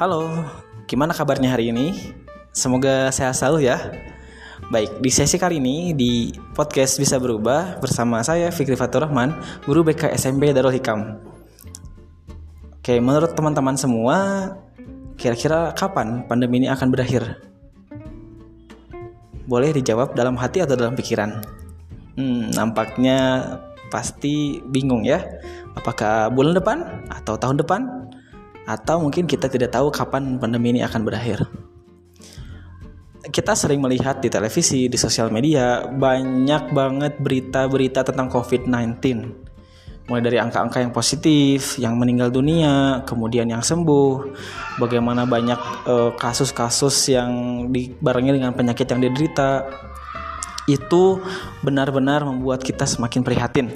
Halo, gimana kabarnya hari ini? Semoga sehat selalu ya. Baik, di sesi kali ini di podcast bisa berubah bersama saya Fikri Fatur Rahman, guru BK SMP Darul Hikam. Oke, menurut teman-teman semua, kira-kira kapan pandemi ini akan berakhir? Boleh dijawab dalam hati atau dalam pikiran? Hmm, nampaknya pasti bingung ya. Apakah bulan depan atau tahun depan? Atau mungkin kita tidak tahu kapan pandemi ini akan berakhir kita sering melihat di televisi, di sosial media, banyak banget berita-berita tentang COVID-19. Mulai dari angka-angka yang positif, yang meninggal dunia, kemudian yang sembuh, bagaimana banyak eh, kasus-kasus yang dibarengi dengan penyakit yang diderita. Itu benar-benar membuat kita semakin prihatin.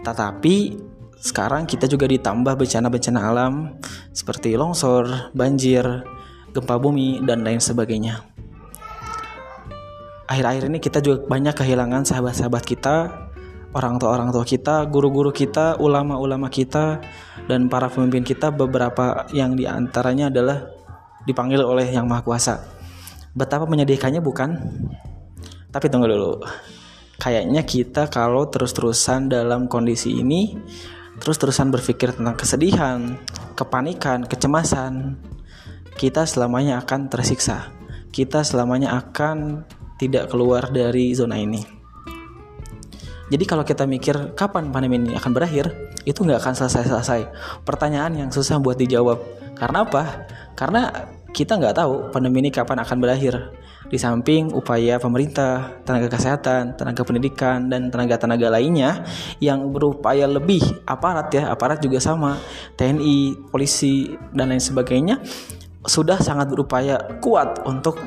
Tetapi sekarang kita juga ditambah bencana-bencana alam seperti longsor, banjir, gempa bumi, dan lain sebagainya akhir-akhir ini kita juga banyak kehilangan sahabat-sahabat kita, orang tua-orang tua kita, guru-guru kita, ulama-ulama kita, dan para pemimpin kita beberapa yang di antaranya adalah dipanggil oleh Yang Maha Kuasa. Betapa menyedihkannya bukan? Tapi tunggu dulu. Kayaknya kita kalau terus-terusan dalam kondisi ini, terus-terusan berpikir tentang kesedihan, kepanikan, kecemasan, kita selamanya akan tersiksa. Kita selamanya akan tidak keluar dari zona ini. Jadi kalau kita mikir kapan pandemi ini akan berakhir, itu nggak akan selesai-selesai. Pertanyaan yang susah buat dijawab. Karena apa? Karena kita nggak tahu pandemi ini kapan akan berakhir. Di samping upaya pemerintah, tenaga kesehatan, tenaga pendidikan, dan tenaga-tenaga lainnya yang berupaya lebih, aparat ya, aparat juga sama, TNI, polisi, dan lain sebagainya, sudah sangat berupaya kuat untuk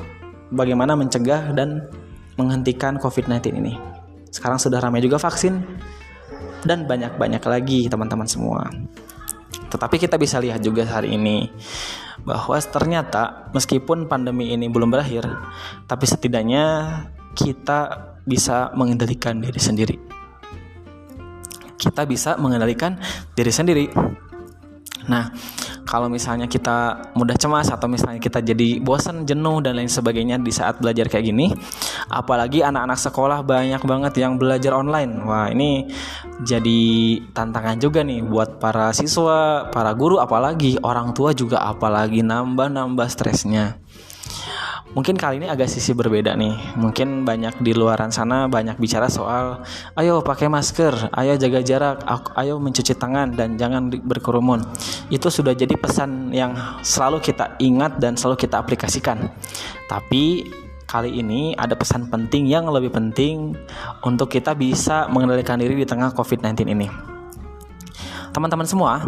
bagaimana mencegah dan menghentikan COVID-19 ini. Sekarang sudah ramai juga vaksin dan banyak-banyak lagi teman-teman semua. Tetapi kita bisa lihat juga hari ini bahwa ternyata meskipun pandemi ini belum berakhir, tapi setidaknya kita bisa mengendalikan diri sendiri. Kita bisa mengendalikan diri sendiri. Nah, kalau misalnya kita mudah cemas atau misalnya kita jadi bosan, jenuh dan lain sebagainya di saat belajar kayak gini, apalagi anak-anak sekolah banyak banget yang belajar online. Wah, ini jadi tantangan juga nih buat para siswa, para guru apalagi orang tua juga apalagi nambah-nambah stresnya. Mungkin kali ini agak sisi berbeda nih. Mungkin banyak di luaran sana banyak bicara soal ayo pakai masker, ayo jaga jarak, ayo mencuci tangan dan jangan berkerumun. Itu sudah jadi pesan yang selalu kita ingat dan selalu kita aplikasikan. Tapi kali ini ada pesan penting yang lebih penting untuk kita bisa mengendalikan diri di tengah COVID-19 ini. Teman-teman semua,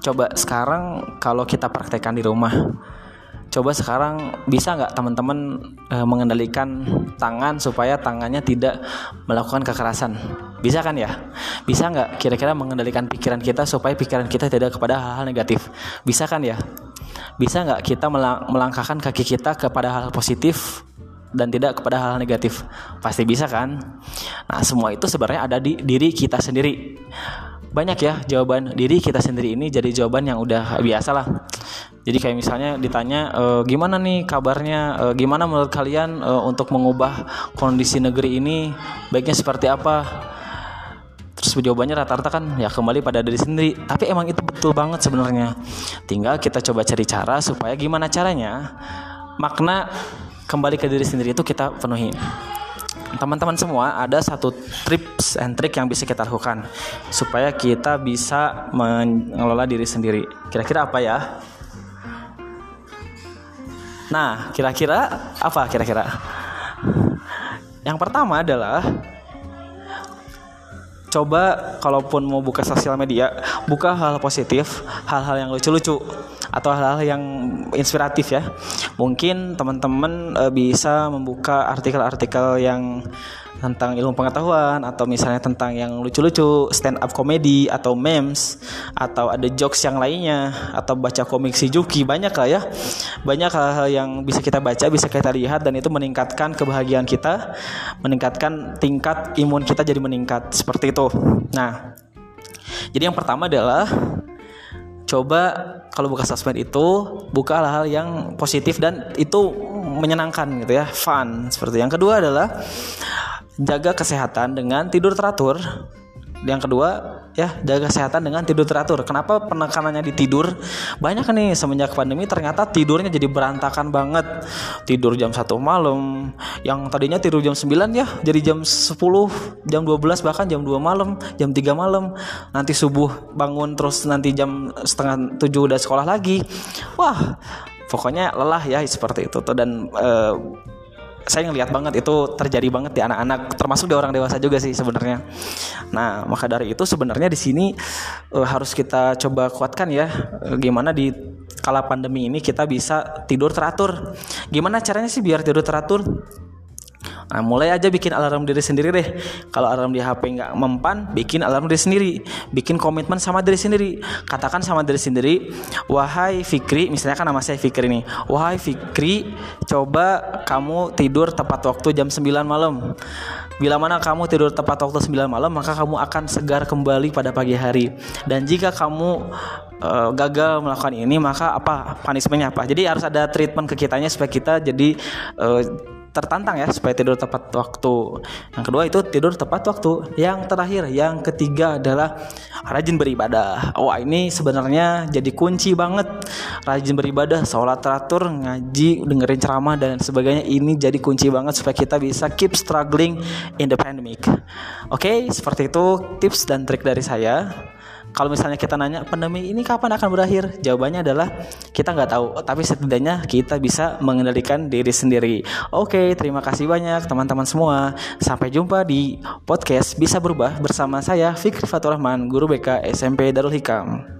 coba sekarang kalau kita praktekkan di rumah coba sekarang bisa nggak teman-teman e, mengendalikan tangan supaya tangannya tidak melakukan kekerasan? Bisa kan ya? Bisa nggak kira-kira mengendalikan pikiran kita supaya pikiran kita tidak kepada hal-hal negatif? Bisa kan ya? Bisa nggak kita melangkahkan kaki kita kepada hal positif dan tidak kepada hal, hal negatif? Pasti bisa kan? Nah semua itu sebenarnya ada di diri kita sendiri. Banyak ya jawaban diri kita sendiri ini jadi jawaban yang udah biasa lah jadi kayak misalnya ditanya e, gimana nih kabarnya? E, gimana menurut kalian e, untuk mengubah kondisi negeri ini? Baiknya seperti apa? Terus jawabannya rata-rata kan ya kembali pada diri sendiri. Tapi emang itu betul banget sebenarnya. Tinggal kita coba cari cara supaya gimana caranya makna kembali ke diri sendiri itu kita penuhi. Teman-teman semua ada satu tips and trick yang bisa kita lakukan supaya kita bisa mengelola diri sendiri. Kira-kira apa ya? Nah, kira-kira apa kira-kira? Yang pertama adalah coba kalaupun mau buka sosial media, buka hal positif, hal-hal yang lucu-lucu atau hal-hal yang inspiratif ya. Mungkin teman-teman e, bisa membuka artikel-artikel yang tentang ilmu pengetahuan atau misalnya tentang yang lucu-lucu, stand up comedy atau memes atau ada jokes yang lainnya atau baca komik si Juki banyak lah ya. Banyak hal-hal yang bisa kita baca, bisa kita lihat dan itu meningkatkan kebahagiaan kita, meningkatkan tingkat imun kita jadi meningkat seperti itu. Nah, jadi yang pertama adalah coba kalau buka sosmed itu buka hal-hal yang positif dan itu menyenangkan gitu ya fun seperti yang kedua adalah jaga kesehatan dengan tidur teratur. Yang kedua ya jaga kesehatan dengan tidur teratur. Kenapa penekanannya di tidur? Banyak nih semenjak pandemi ternyata tidurnya jadi berantakan banget. Tidur jam satu malam yang tadinya tidur jam 9 ya jadi jam 10 jam 12 bahkan jam 2 malam jam 3 malam. Nanti subuh bangun terus nanti jam setengah 7 udah sekolah lagi. Wah pokoknya lelah ya seperti itu tuh. Dan uh, saya ngelihat banget itu terjadi banget di anak-anak termasuk di orang dewasa juga sih sebenarnya. Nah, maka dari itu sebenarnya di sini uh, harus kita coba kuatkan ya uh, gimana di kala pandemi ini kita bisa tidur teratur. Gimana caranya sih biar tidur teratur? Nah, mulai aja bikin alarm diri sendiri deh. Kalau alarm di HP nggak mempan, bikin alarm diri sendiri. Bikin komitmen sama diri sendiri. Katakan sama diri sendiri, wahai Fikri, misalnya kan nama saya Fikri nih. Wahai Fikri, coba kamu tidur tepat waktu jam 9 malam. Bila mana kamu tidur tepat waktu 9 malam, maka kamu akan segar kembali pada pagi hari. Dan jika kamu uh, gagal melakukan ini, maka apa punishmentnya apa? Jadi harus ada treatment ke kitanya supaya kita jadi uh, tertantang ya supaya tidur tepat waktu. Yang kedua itu tidur tepat waktu. Yang terakhir, yang ketiga adalah rajin beribadah. Wah ini sebenarnya jadi kunci banget. Rajin beribadah, sholat teratur, ngaji, dengerin ceramah dan sebagainya. Ini jadi kunci banget supaya kita bisa keep struggling in the pandemic. Oke, okay, seperti itu tips dan trik dari saya kalau misalnya kita nanya pandemi ini kapan akan berakhir? Jawabannya adalah kita nggak tahu. Tapi setidaknya kita bisa mengendalikan diri sendiri. Oke terima kasih banyak teman-teman semua. Sampai jumpa di podcast bisa berubah bersama saya Fikri Fatur Rahman guru BK SMP Darul Hikam